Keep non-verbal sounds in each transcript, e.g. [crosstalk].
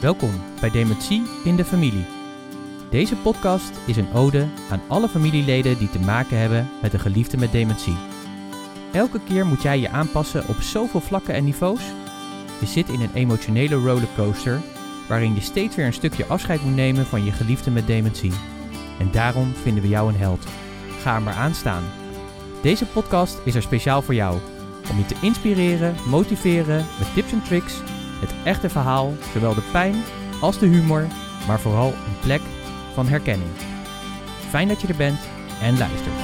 Welkom bij Dementie in de Familie. Deze podcast is een ode aan alle familieleden die te maken hebben met een geliefde met dementie. Elke keer moet jij je aanpassen op zoveel vlakken en niveaus. Je zit in een emotionele rollercoaster waarin je steeds weer een stukje afscheid moet nemen van je geliefde met dementie. En daarom vinden we jou een held. Ga maar aan staan. Deze podcast is er speciaal voor jou. Om je te inspireren, motiveren met tips en tricks, het echte verhaal, zowel de pijn als de humor, maar vooral een plek van herkenning. Fijn dat je er bent en luistert.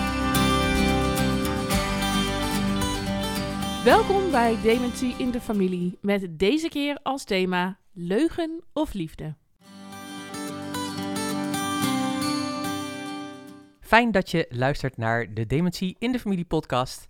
Welkom bij Dementie in de Familie met deze keer als thema leugen of liefde. Fijn dat je luistert naar de Dementie in de Familie podcast.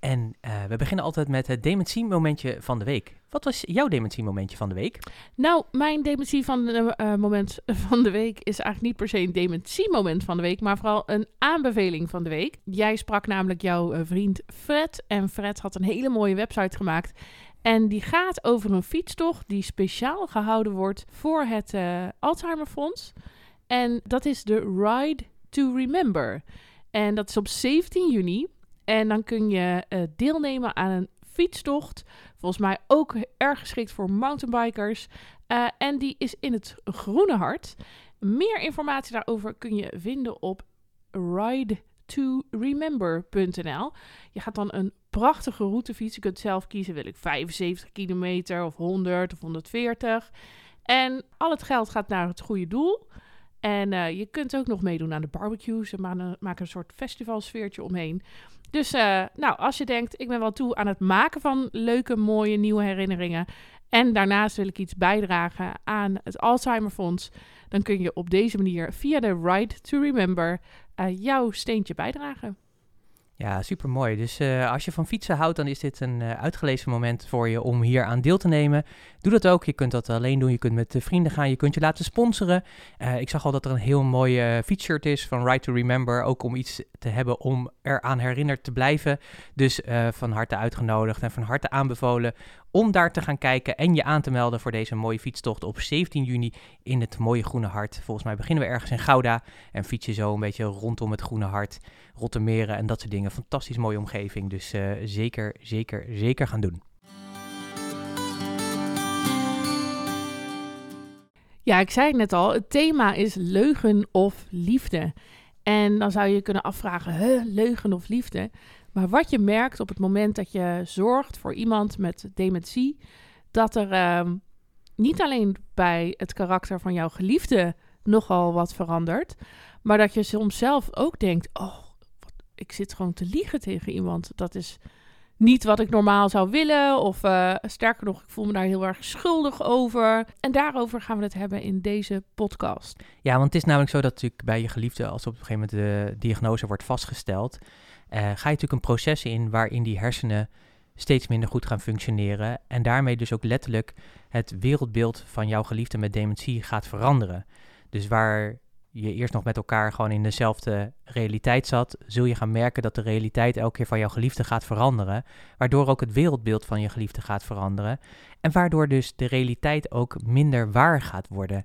En eh, we beginnen altijd met het dementie-momentje van de week. Wat was jouw dementie-momentje van de week? Nou, mijn dementie van de eh, moment [laughs] van de week is eigenlijk niet per se een dementie-moment van de week, maar vooral een aanbeveling van de week. Jij sprak namelijk jouw eh, vriend Fred en Fred had een hele mooie website gemaakt. En die gaat over een fietstocht die speciaal gehouden wordt voor het uh, Alzheimerfonds. En dat is de Ride to Remember. En dat is op 17 juni. En dan kun je deelnemen aan een fietstocht. Volgens mij ook erg geschikt voor mountainbikers. Uh, en die is in het Groene Hart. Meer informatie daarover kun je vinden op ride2remember.nl. Je gaat dan een prachtige route fietsen. Je kunt zelf kiezen, wil ik 75 kilometer of 100 of 140. En al het geld gaat naar het goede doel. En uh, je kunt ook nog meedoen aan de barbecues. Ze maken een soort festivalsfeertje omheen. Dus uh, nou, als je denkt, ik ben wel toe aan het maken van leuke, mooie, nieuwe herinneringen. En daarnaast wil ik iets bijdragen aan het Alzheimerfonds. Dan kun je op deze manier via de Ride to Remember uh, jouw steentje bijdragen. Ja, super mooi. Dus uh, als je van fietsen houdt, dan is dit een uh, uitgelezen moment voor je om hier aan deel te nemen. Doe dat ook. Je kunt dat alleen doen. Je kunt met vrienden gaan. Je kunt je laten sponsoren. Ik zag al dat er een heel mooi fietsshirt is van Right to Remember. Ook om iets te hebben om eraan herinnerd te blijven. Dus van harte uitgenodigd en van harte aanbevolen om daar te gaan kijken en je aan te melden voor deze mooie fietstocht op 17 juni in het mooie Groene Hart. Volgens mij beginnen we ergens in Gouda en fiets je zo een beetje rondom het Groene Hart, Rottermeren en dat soort dingen. Fantastisch mooie omgeving, dus uh, zeker, zeker, zeker gaan doen. Ja, ik zei het net al, het thema is leugen of liefde. En dan zou je kunnen afvragen, huh, leugen of liefde? Maar wat je merkt op het moment dat je zorgt voor iemand met dementie, dat er um, niet alleen bij het karakter van jouw geliefde nogal wat verandert, maar dat je soms zelf ook denkt: Oh, wat, ik zit gewoon te liegen tegen iemand. Dat is niet wat ik normaal zou willen. Of uh, sterker nog, ik voel me daar heel erg schuldig over. En daarover gaan we het hebben in deze podcast. Ja, want het is namelijk zo dat natuurlijk bij je geliefde, als op een gegeven moment de diagnose wordt vastgesteld, ga je natuurlijk een proces in waarin die hersenen steeds minder goed gaan functioneren. En daarmee dus ook letterlijk het wereldbeeld van jouw geliefde met dementie gaat veranderen. Dus waar je eerst nog met elkaar gewoon in dezelfde realiteit zat, zul je gaan merken dat de realiteit elke keer van jouw geliefde gaat veranderen. Waardoor ook het wereldbeeld van je geliefde gaat veranderen. En waardoor dus de realiteit ook minder waar gaat worden.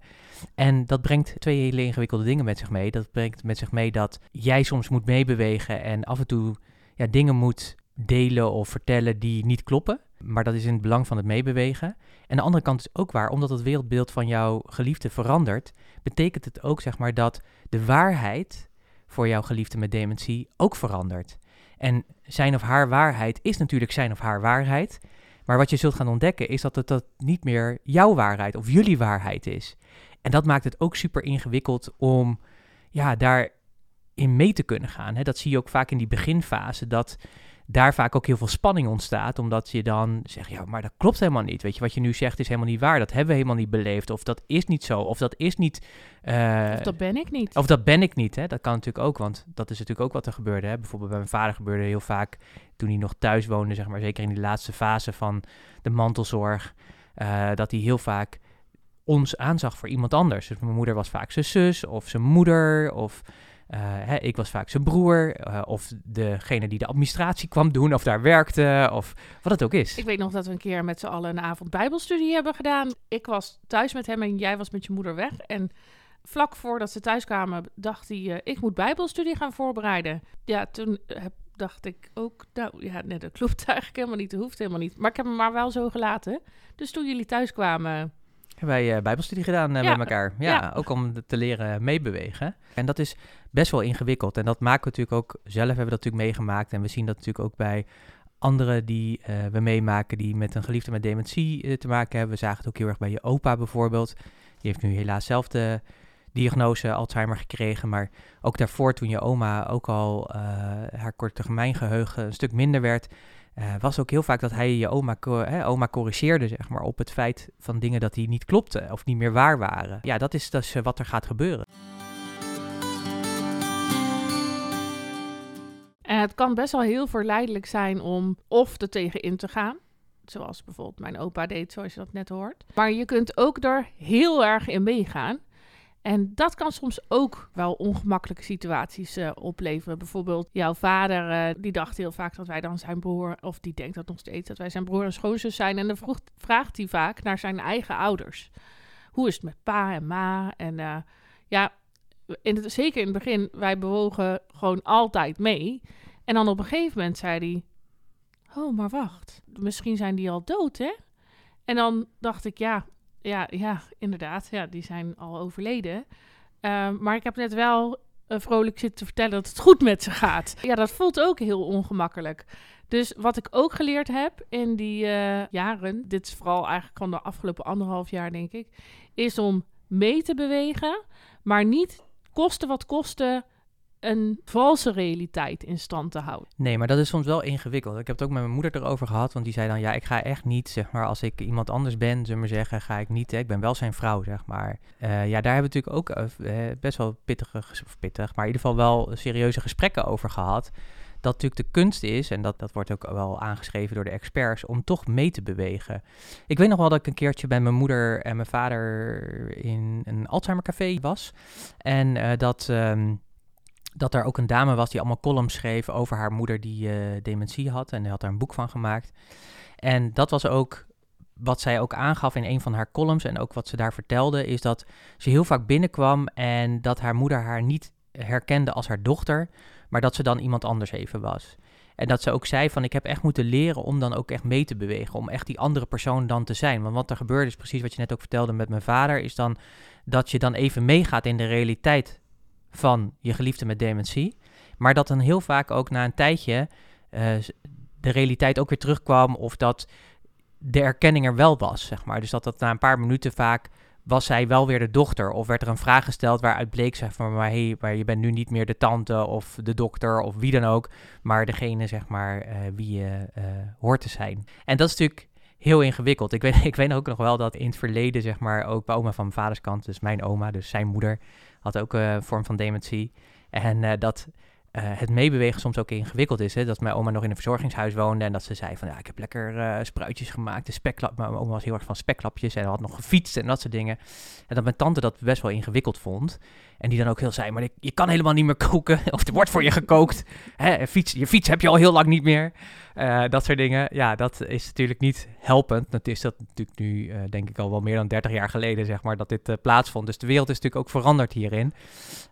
En dat brengt twee hele ingewikkelde dingen met zich mee. Dat brengt met zich mee dat jij soms moet meebewegen en af en toe ja, dingen moet delen of vertellen die niet kloppen. Maar dat is in het belang van het meebewegen. En de andere kant is ook waar, omdat het wereldbeeld van jouw geliefde verandert, betekent het ook zeg maar dat de waarheid voor jouw geliefde met dementie ook verandert. En zijn of haar waarheid is natuurlijk zijn of haar waarheid. Maar wat je zult gaan ontdekken is dat het dat niet meer jouw waarheid of jullie waarheid is. En dat maakt het ook super ingewikkeld om ja, daarin mee te kunnen gaan. Hè. Dat zie je ook vaak in die beginfase, dat daar vaak ook heel veel spanning ontstaat, omdat je dan zegt, ja, maar dat klopt helemaal niet. Weet je, wat je nu zegt is helemaal niet waar. Dat hebben we helemaal niet beleefd. Of dat is niet zo. Of dat is niet... Uh, of dat ben ik niet. Of dat ben ik niet, hè. Dat kan natuurlijk ook, want dat is natuurlijk ook wat er gebeurde. Hè. Bijvoorbeeld bij mijn vader gebeurde heel vaak, toen hij nog thuis woonde, zeg maar, zeker in die laatste fase van de mantelzorg, uh, dat hij heel vaak ons aanzag voor iemand anders. Dus mijn moeder was vaak zijn zus of zijn moeder of Eh, hè, ik was vaak zijn broer, eh, of degene die de administratie kwam doen, of daar werkte, of wat het ook is. Ik weet nog dat we een keer met z'n allen een avond bijbelstudie hebben gedaan. Ik was thuis met hem en jij was met je moeder weg. En vlak voordat ze thuis kwamen, dacht hij, eh, ik moet bijbelstudie gaan voorbereiden. Ja, toen heb, dacht ik ook, nou ja, nee, dat klopt [laughs] eigenlijk helemaal niet, dat hoeft helemaal niet. Maar ik heb hem maar wel zo gelaten. Dus toen jullie thuis kwamen, Hebben wij eh, bijbelstudie gedaan eh, Ja, met elkaar. Ja, ja. ook om te leren meebewegen. En dat is best wel ingewikkeld. En dat maken we natuurlijk ook, zelf hebben we dat natuurlijk meegemaakt. En we zien dat natuurlijk ook bij anderen die eh, we meemaken, die met een geliefde met dementie te maken hebben. We zagen het ook heel erg bij je opa bijvoorbeeld. Die heeft nu helaas zelf de diagnose Alzheimer gekregen. Maar ook daarvoor, toen je oma ook al haar korte termijn geheugen een stuk minder werd, eh, was ook heel vaak dat hij je oma, hè, oma corrigeerde zeg maar, op het feit van dingen dat die niet klopten of niet meer waar waren. Ja, dat is dus eh, wat er gaat gebeuren. En het kan best wel heel verleidelijk zijn om of er tegen in te gaan. Zoals bijvoorbeeld mijn opa deed, zoals je dat net hoort. Maar je kunt ook er heel erg in meegaan. En dat kan soms ook wel ongemakkelijke situaties eh, opleveren. Bijvoorbeeld jouw vader, eh, die dacht heel vaak dat wij dan zijn broer, of die denkt dat nog steeds, dat wij zijn broer en schoonzus zijn. En dan vroeg, vraagt hij vaak naar zijn eigen ouders. Hoe is het met pa en ma? En eh, ja, in het, zeker in het begin, wij bewogen gewoon altijd mee. En dan op een gegeven moment zei hij: Oh, maar wacht, misschien zijn die al dood, hè? En dan dacht ik: Ja, ja, ja, inderdaad, ja, die zijn al overleden. Ehm, maar ik heb net wel eh, vrolijk zitten te vertellen dat het goed met ze gaat. Ja, dat voelt ook heel ongemakkelijk. Dus wat ik ook geleerd heb in die eh, jaren, dit is vooral eigenlijk van de afgelopen anderhalf jaar, denk ik, is om mee te bewegen, maar niet kosten wat kosten een valse realiteit in stand te houden. Nee, maar dat is soms wel ingewikkeld. Ik heb het ook met mijn moeder erover gehad, want die zei dan, ja, ik ga echt niet, zeg maar, als ik iemand anders ben, we maar zeggen, ga ik niet, hè, ik ben wel zijn vrouw, zeg maar. Eh, ja, daar hebben we natuurlijk ook eh, best wel pittige, of pittig, maar in ieder geval wel serieuze gesprekken over gehad. Dat natuurlijk de kunst is, en dat, dat wordt ook wel aangeschreven door de experts, om toch mee te bewegen. Ik weet nog wel dat ik een keertje bij mijn moeder en mijn vader in een Alzheimer café was. En eh, dat... ehm, dat er ook een dame was die allemaal columns schreef over haar moeder die eh, dementie had. En die had daar een boek van gemaakt. En dat was ook wat zij ook aangaf in een van haar columns. En ook wat ze daar vertelde, is dat ze heel vaak binnenkwam en dat haar moeder haar niet herkende als haar dochter. Maar dat ze dan iemand anders even was. En dat ze ook zei van ik heb echt moeten leren om dan ook echt mee te bewegen. Om echt die andere persoon dan te zijn. Want wat er gebeurde is precies wat je net ook vertelde met mijn vader. Is dan dat je dan even meegaat in de realiteit van je geliefde met dementie. Maar dat dan heel vaak ook na een tijdje eh, de realiteit ook weer terugkwam. Of dat de erkenning er wel was, zeg maar. Dus dat dat na een paar minuten vaak was zij wel weer de dochter. Of werd er een vraag gesteld waaruit bleek, zeg maar, maar, hey, maar je bent nu niet meer de tante of de dokter of wie dan ook. Maar degene, zeg maar, eh, wie je eh, hoort te zijn. En dat is natuurlijk heel ingewikkeld. Ik weet, [laughs] ik weet ook nog wel dat in het verleden, zeg maar, ook bij oma van mijn vaders kant, dus mijn oma, dus zijn moeder, had ook eh, een vorm van dementie. En eh, dat eh, het meebewegen soms ook ingewikkeld is. Hè? Dat mijn oma nog in een verzorgingshuis woonde en dat ze zei van ja, ik heb lekker spruitjes gemaakt. De speklap, mijn oma was heel erg van speklapjes en had nog gefietst en dat soort dingen. En dat mijn tante dat best wel ingewikkeld vond. En die dan ook heel zei, maar je, kan helemaal niet meer [laughs] koken. Of er wordt voor je gekookt. Hè, fiets, je fiets heb je al heel lang niet meer. Eh, dat soort dingen. Ja, dat is natuurlijk niet helpend. Dat is dat natuurlijk nu, eh, denk ik, al wel meer dan 30 jaar geleden, zeg maar, dat dit eh, plaatsvond. Dus de wereld is natuurlijk ook veranderd hierin.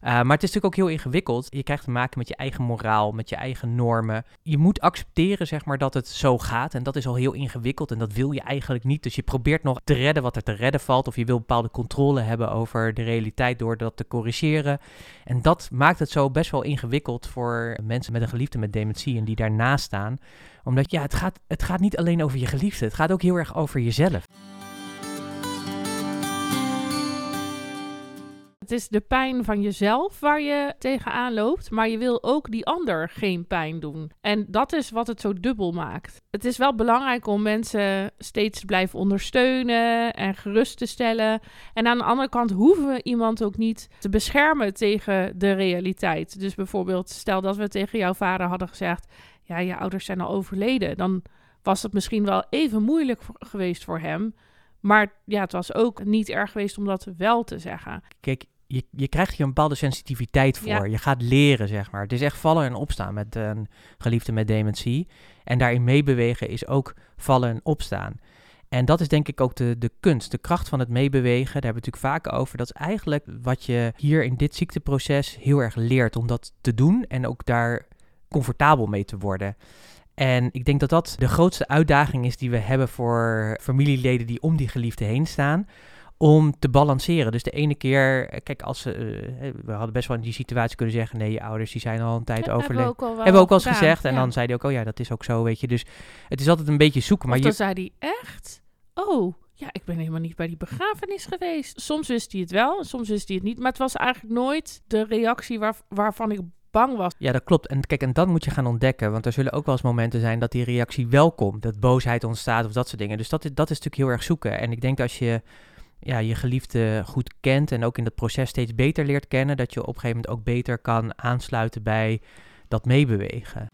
Maar het is natuurlijk ook heel ingewikkeld. Je krijgt te maken met je eigen moraal, met je eigen normen. Je moet accepteren, zeg maar, dat het zo gaat. En dat is al heel ingewikkeld en dat wil je eigenlijk niet. Dus je probeert nog te redden wat er te redden valt. Of je wil bepaalde controle hebben over de realiteit door dat te corrigeren. En dat maakt het zo best wel ingewikkeld voor mensen met een geliefde met dementie en die daarnaast staan. Omdat ja, het gaat, het gaat niet alleen over je geliefde. Het gaat ook heel erg over jezelf. Het is de pijn van jezelf waar je tegenaan loopt, maar je wil ook die ander geen pijn doen. En dat is wat het zo dubbel maakt. Het is wel belangrijk om mensen steeds te blijven ondersteunen en gerust te stellen. En aan de andere kant hoeven we iemand ook niet te beschermen tegen de realiteit. Dus bijvoorbeeld, stel dat we tegen jouw vader hadden gezegd: Ja, je ouders zijn al overleden. Dan was het misschien wel even moeilijk geweest voor hem. Maar ja, het was ook niet erg geweest om dat wel te zeggen. Kijk, je, je krijgt hier een bepaalde sensitiviteit voor. Ja. Je gaat leren, zeg maar. Het is echt vallen en opstaan met een geliefde met dementie. En daarin meebewegen is ook vallen en opstaan. En dat is denk ik ook de, de kunst, de kracht van het meebewegen. Daar hebben we het natuurlijk vaak over. Dat is eigenlijk wat je hier in dit ziekteproces heel erg leert om dat te doen en ook daar comfortabel mee te worden. En ik denk dat dat de grootste uitdaging is die we hebben voor familieleden die om die geliefde heen staan. Om te balanceren. Dus de ene keer, eh, kijk, als ze, eh, we hadden best wel in die situatie kunnen zeggen: nee, je ouders die zijn al een tijd Ja, hebben we overleden. ook al wel Hebben we ook wel eens gedaan, gezegd. En dan zei hij ook: oh ja, dat is ook zo, weet je. Dus het is altijd een beetje zoeken. Maar je, dan zei hij, echt? Oh, ja, ik ben helemaal niet bij die begrafenis geweest. Soms wist hij het wel, soms wist hij het niet. Maar het was eigenlijk nooit de reactie waar, waarvan ik bang was. Ja, dat klopt. En kijk, en dat moet je gaan ontdekken. Want er zullen ook wel eens momenten zijn dat die reactie wel komt. Dat boosheid ontstaat of dat soort dingen. Dus dat is, dat is natuurlijk heel erg zoeken. En ik denk als je ja, je geliefde goed kent en ook in het proces steeds beter leert kennen, dat je op een gegeven moment ook beter kan aansluiten bij dat meebewegen.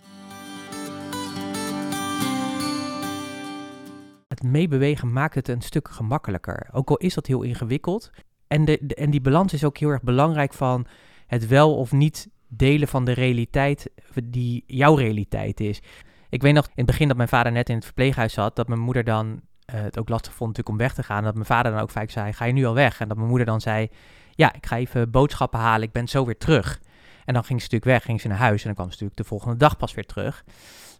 Het meebewegen maakt het een stuk gemakkelijker. Ook al is dat heel ingewikkeld. En, de, en die balans is ook heel erg belangrijk van het wel of niet delen van de realiteit die jouw realiteit is. Ik weet nog in het begin dat mijn vader net in het verpleeghuis zat, dat mijn moeder dan het ook lastig vond natuurlijk om weg te gaan. Dat mijn vader dan ook vaak zei, ga je nu al weg? En dat mijn moeder dan zei, ja, ik ga even boodschappen halen, ik ben zo weer terug. En dan ging ze natuurlijk weg, ging ze naar huis en dan kwam ze natuurlijk de volgende dag pas weer terug.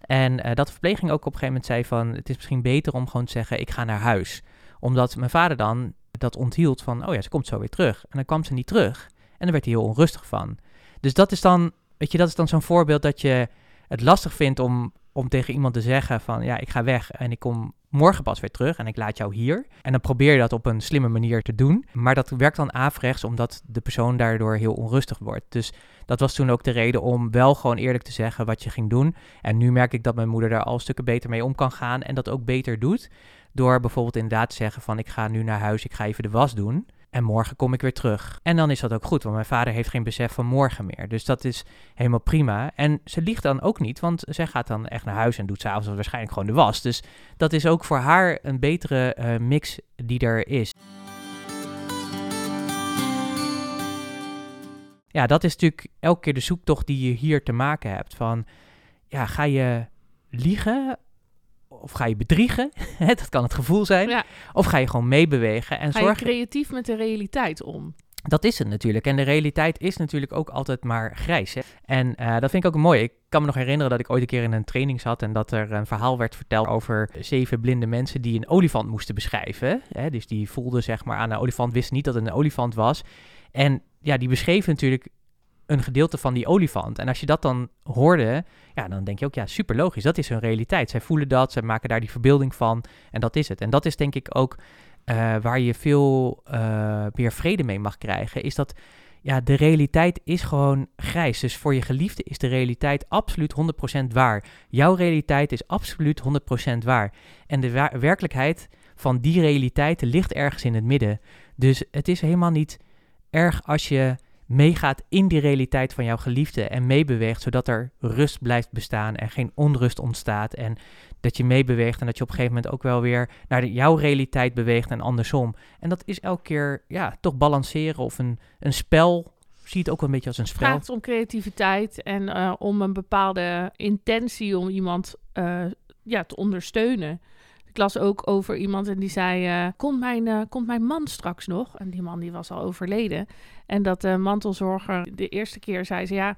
En eh, dat verpleging ook op een gegeven moment zei van, het is misschien beter om gewoon te zeggen, ik ga naar huis. Omdat mijn vader dan dat onthield van, oh ja, ze komt zo weer terug. En dan kwam ze niet terug. En dan werd hij heel onrustig van. Dus dat is dan, weet je, dat is dan zo'n voorbeeld dat je het lastig vindt om, om tegen iemand te zeggen van, ja, ik ga weg en ik kom morgen pas weer terug en ik laat jou hier. En dan probeer je dat op een slimme manier te doen. Maar dat werkt dan averechts omdat de persoon daardoor heel onrustig wordt. Dus dat was toen ook de reden om wel gewoon eerlijk te zeggen wat je ging doen. En nu merk ik dat mijn moeder daar al stukken beter mee om kan gaan en dat ook beter doet. Door bijvoorbeeld inderdaad te zeggen van ik ga nu naar huis, ik ga even de was doen. En morgen kom ik weer terug. En dan is dat ook goed, want mijn vader heeft geen besef van morgen meer. Dus dat is helemaal prima. En ze liegt dan ook niet, want zij gaat dan echt naar huis en doet s'avonds waarschijnlijk gewoon de was. Dus dat is ook voor haar een betere eh, mix die er is. Ja, dat is natuurlijk elke keer de zoektocht die je hier te maken hebt. Van, ja, ga je liegen of ga je bedriegen? [laughs] dat kan het gevoel zijn. Ja. Of ga je gewoon meebewegen en Ga je creatief met de realiteit om? dat is het natuurlijk. En de realiteit is natuurlijk ook altijd maar grijs. Hè? En eh, dat vind ik ook mooi. Ik kan me nog herinneren dat ik ooit een keer in een training zat en dat er een verhaal werd verteld over zeven blinde mensen die een olifant moesten beschrijven. Hè? Dus die voelden zeg maar aan een olifant, wisten niet dat het een olifant was. En ja, die beschreven natuurlijk een gedeelte van die olifant. En als je dat dan hoorde, ja, dan denk je ook, ja, super logisch. Dat is hun realiteit. Zij voelen dat, zij maken daar die verbeelding van en dat is het. En dat is denk ik ook eh, waar je veel eh, meer vrede mee mag krijgen, is dat ja, de realiteit is gewoon grijs. Dus voor je geliefde is de realiteit absoluut 100% waar. Jouw realiteit is absoluut 100% waar. En de werkelijkheid van die realiteiten ligt ergens in het midden. Dus het is helemaal niet erg als je meegaat in die realiteit van jouw geliefde en meebeweegt, zodat er rust blijft bestaan en geen onrust ontstaat. En dat je meebeweegt en dat je op een gegeven moment ook wel weer naar de, jouw realiteit beweegt en andersom. En dat is elke keer ja, toch balanceren of een, een spel. Zie het ook wel een beetje als een spel. vraagt om creativiteit en eh, om een bepaalde intentie om iemand eh, ja, te ondersteunen. Ik las ook over iemand en die zei, eh, komt, mijn, eh, komt mijn man straks nog? En die man die was al overleden. En dat de mantelzorger de eerste keer zei ze, ja,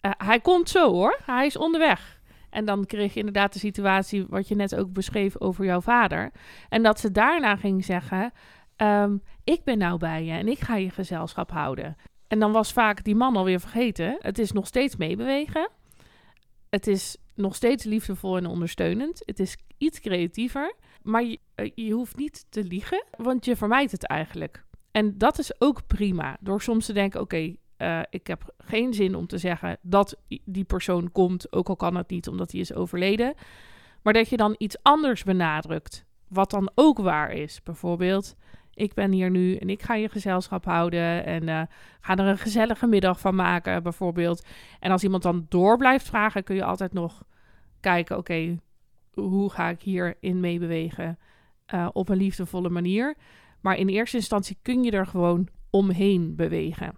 eh, hij komt zo hoor, hij is onderweg. En dan kreeg je inderdaad de situatie wat je net ook beschreef over jouw vader. En dat ze daarna ging zeggen, ehm, ik ben nou bij je en ik ga je gezelschap houden. En dan was vaak die man alweer vergeten. Het is nog steeds meebewegen. Het is nog steeds liefdevol en ondersteunend. Het is iets creatiever. Maar je, eh, je hoeft niet te liegen, want je vermijdt het eigenlijk. En dat is ook prima. Door soms te denken: oké, eh, ik heb geen zin om te zeggen dat die persoon komt, ook al kan het niet omdat hij is overleden. Maar dat je dan iets anders benadrukt, wat dan ook waar is. Bijvoorbeeld, ik ben hier nu en ik ga je gezelschap houden en eh, ga er een gezellige middag van maken, bijvoorbeeld. En als iemand dan door blijft vragen, kun je altijd nog kijken, oké, hoe ga ik hierin meebewegen eh, op een liefdevolle manier. Maar in eerste instantie kun je er gewoon omheen bewegen.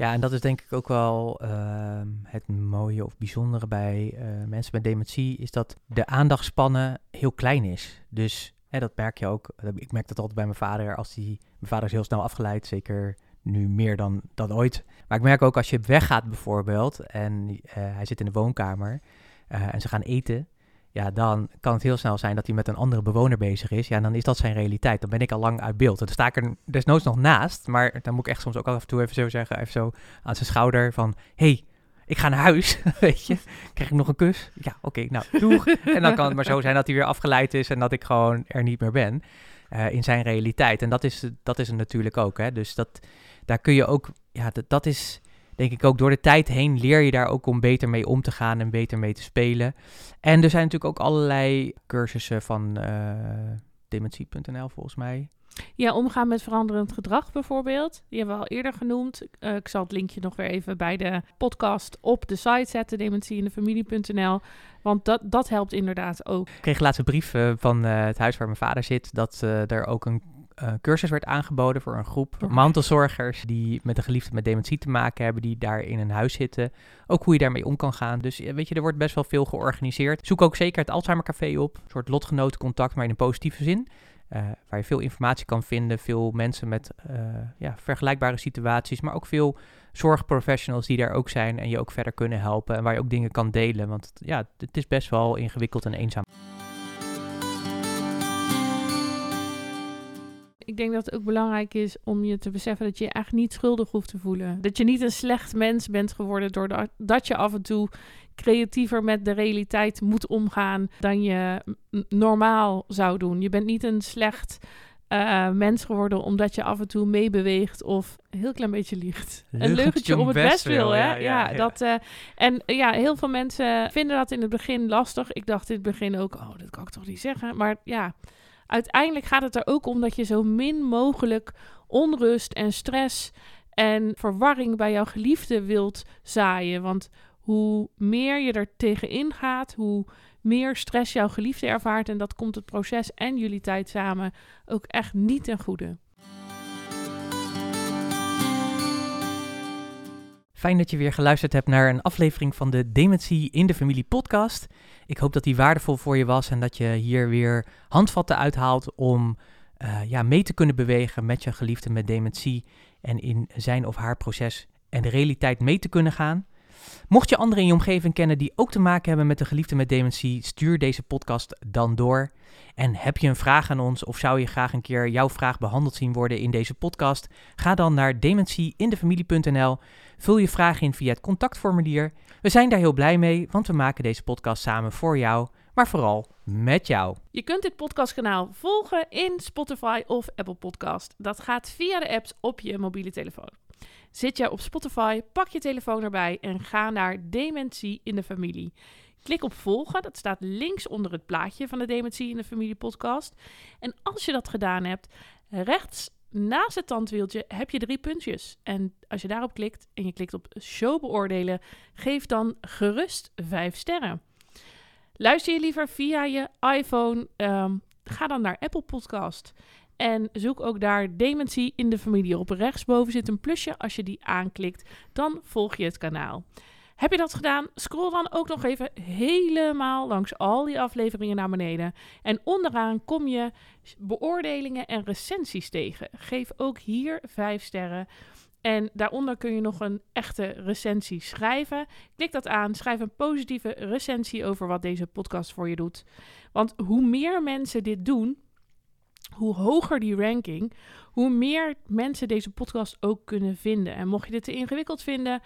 Ja, en dat is denk ik ook wel ehm, het mooie of bijzondere bij eh, mensen met dementie, is dat de aandachtspannen heel klein is. Dus hè, dat merk je ook. Ik merk dat altijd bij mijn vader. Als die, mijn vader is heel snel afgeleid, zeker nu meer dan, dan ooit. Maar ik merk ook als je weggaat bijvoorbeeld en eh, hij zit in de woonkamer eh, en ze gaan eten. Ja, dan kan het heel snel zijn dat hij met een andere bewoner bezig is. Ja, dan is dat zijn realiteit. Dan ben ik al lang uit beeld. Dan sta ik er desnoods nog naast. Maar dan moet ik echt soms ook af en toe even zo zeggen, even zo aan zijn schouder van... hey, ik ga naar huis, [laughs] weet je. Krijg ik nog een kus? Ja, oké, nou, doeg. en dan kan het maar zo zijn dat hij weer afgeleid is en dat ik gewoon er niet meer ben eh, in zijn realiteit. En dat is, dat is het natuurlijk ook, hè. Dus dat, daar kun je ook, ja, dat, dat is denk ik ook door de tijd heen leer je daar ook om beter mee om te gaan en beter mee te spelen. En er zijn natuurlijk ook allerlei cursussen van eh dementie.nl volgens mij. Ja, omgaan met veranderend gedrag bijvoorbeeld. Die hebben we al eerder genoemd. Eh, ik zal het linkje nog weer even bij de podcast op de site zetten, dementieindefamilie.nl. Want dat, dat helpt inderdaad ook. Ik kreeg laatst een brief eh, van het huis waar mijn vader zit, dat er ook een eh, cursus werd aangeboden voor een groep mantelzorgers die met een geliefde met dementie te maken hebben, die daar in een huis zitten. Ook hoe je daarmee om kan gaan. Dus eh, weet je, er wordt best wel veel georganiseerd. Zoek ook zeker het Alzheimer Café op, een soort lotgenotencontact, maar in een positieve zin. Eh, waar je veel informatie kan vinden, veel mensen met ja, vergelijkbare situaties, maar ook veel zorgprofessionals die daar ook zijn en je ook verder kunnen helpen en waar je ook dingen kan delen. Want ja, het is best wel ingewikkeld en eenzaam. Ik denk dat het ook belangrijk is om je te beseffen dat je je echt niet schuldig hoeft te voelen. Dat je niet een slecht mens bent geworden doordat dat je af en toe creatiever met de realiteit moet omgaan dan je normaal zou doen. Je bent niet een slecht eh, mens geworden omdat je af en toe meebeweegt of een heel klein beetje liegt. Een leugentje om het best wil, hè? Ja, dat. eh, en eh, ja, heel veel mensen vinden dat in het begin lastig. Ik dacht in het begin ook, oh, dat kan ik toch niet zeggen. Maar ja, uiteindelijk gaat het er ook om dat je zo min mogelijk onrust en stress en verwarring bij jouw geliefde wilt zaaien. Want hoe meer je er tegenin gaat, hoe meer stress jouw geliefde ervaart. En dat komt het proces en jullie tijd samen ook echt niet ten goede. Fijn dat je weer geluisterd hebt naar een aflevering van de Dementie in de Familie podcast. Ik hoop dat die waardevol voor je was en dat je hier weer handvatten uithaalt om eh, ja, mee te kunnen bewegen met je geliefde met dementie en in zijn of haar proces en de realiteit mee te kunnen gaan. Mocht je anderen in je omgeving kennen die ook te maken hebben met een geliefde met dementie, stuur deze podcast dan door. En heb je een vraag aan ons of zou je graag een keer jouw vraag behandeld zien worden in deze podcast? Ga dan naar dementieindefamilie.nl Vul je vraag in via het contactformulier. We zijn daar heel blij mee, want we maken deze podcast samen voor jou, maar vooral met jou. Je kunt dit podcastkanaal volgen in Spotify of Apple Podcast. Dat gaat via de apps op je mobiele telefoon. Zit jij op Spotify, pak je telefoon erbij en ga naar Dementie in de Familie. Klik op volgen, dat staat links onder het plaatje van de Dementie in de Familie podcast. En als je dat gedaan hebt, rechts naast het tandwieltje heb je drie puntjes. En als je daarop klikt en je klikt op show beoordelen, geef dan gerust vijf sterren. Luister je liever via je iPhone? ehm, ga dan naar Apple Podcast. En zoek ook daar Dementie in de familie op. Rechtsboven zit een plusje. Als je die aanklikt, dan volg je het kanaal. Heb je dat gedaan? Scroll dan ook nog even helemaal langs al die afleveringen naar beneden. En onderaan kom je beoordelingen en recensies tegen. Geef ook hier vijf sterren. En daaronder kun je nog een echte recensie schrijven. Klik dat aan, schrijf een positieve recensie over wat deze podcast voor je doet. Want hoe meer mensen dit doen, hoe hoger die ranking, hoe meer mensen deze podcast ook kunnen vinden. En mocht je dit te ingewikkeld vinden,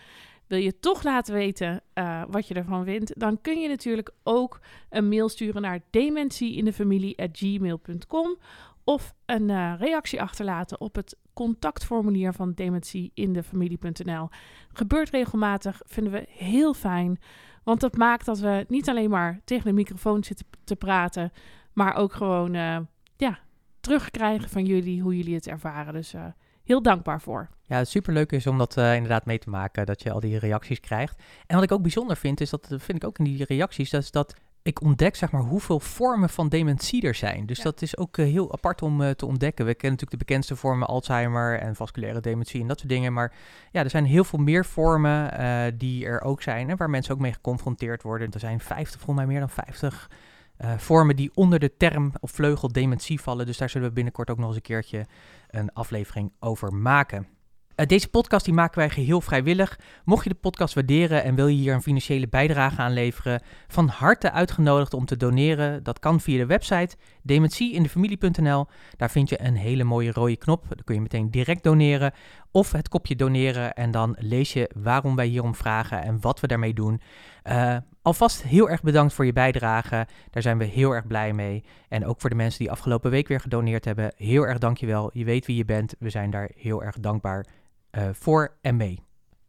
wil je toch laten weten eh, wat je ervan vindt, dan kun je natuurlijk ook een mail sturen naar dementieindefamilie.gmail.com of een eh, reactie achterlaten op het contactformulier van dementieindefamilie.nl. Gebeurt regelmatig, vinden we heel fijn, want dat maakt dat we niet alleen maar tegen de microfoon zitten te praten, maar ook gewoon eh, ja, terugkrijgen van jullie hoe jullie het ervaren. Dus eh, heel dankbaar voor. Ja, het superleuk is om dat eh, inderdaad mee te maken, dat je al die reacties krijgt. En wat ik ook bijzonder vind, is dat, dat vind ik ook in die reacties, dat is dat ik ontdek zeg maar hoeveel vormen van dementie er zijn. Dus Ja. dat is ook eh, heel apart om eh, te ontdekken. We kennen natuurlijk de bekendste vormen Alzheimer en vasculaire dementie en dat soort dingen. Maar ja, er zijn heel veel meer vormen eh, die er ook zijn en waar mensen ook mee geconfronteerd worden. Er zijn 50, volgens mij meer dan 50 eh, vormen die onder de term of vleugel dementie vallen. Dus daar zullen we binnenkort ook nog eens een keertje een aflevering over maken. Eh, deze podcast die maken wij geheel vrijwillig. Mocht je de podcast waarderen en wil je hier een financiële bijdrage aan leveren, van harte uitgenodigd om te doneren. Dat kan via de website dementieindefamilie.nl. Daar vind je een hele mooie rode knop. Dan kun je meteen direct doneren. Of het kopje doneren en dan lees je waarom wij hierom vragen en wat we daarmee doen. Eh, alvast heel erg bedankt voor je bijdrage. Daar zijn we heel erg blij mee. En ook voor de mensen die afgelopen week weer gedoneerd hebben. Heel erg dankjewel. Je weet wie je bent. We zijn daar heel erg dankbaar eh, voor en mee.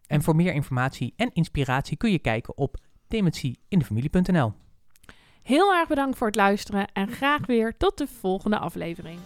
En voor meer informatie en inspiratie kun je kijken op dementieindefamilie.nl. Heel erg bedankt voor het luisteren en graag weer tot de volgende aflevering.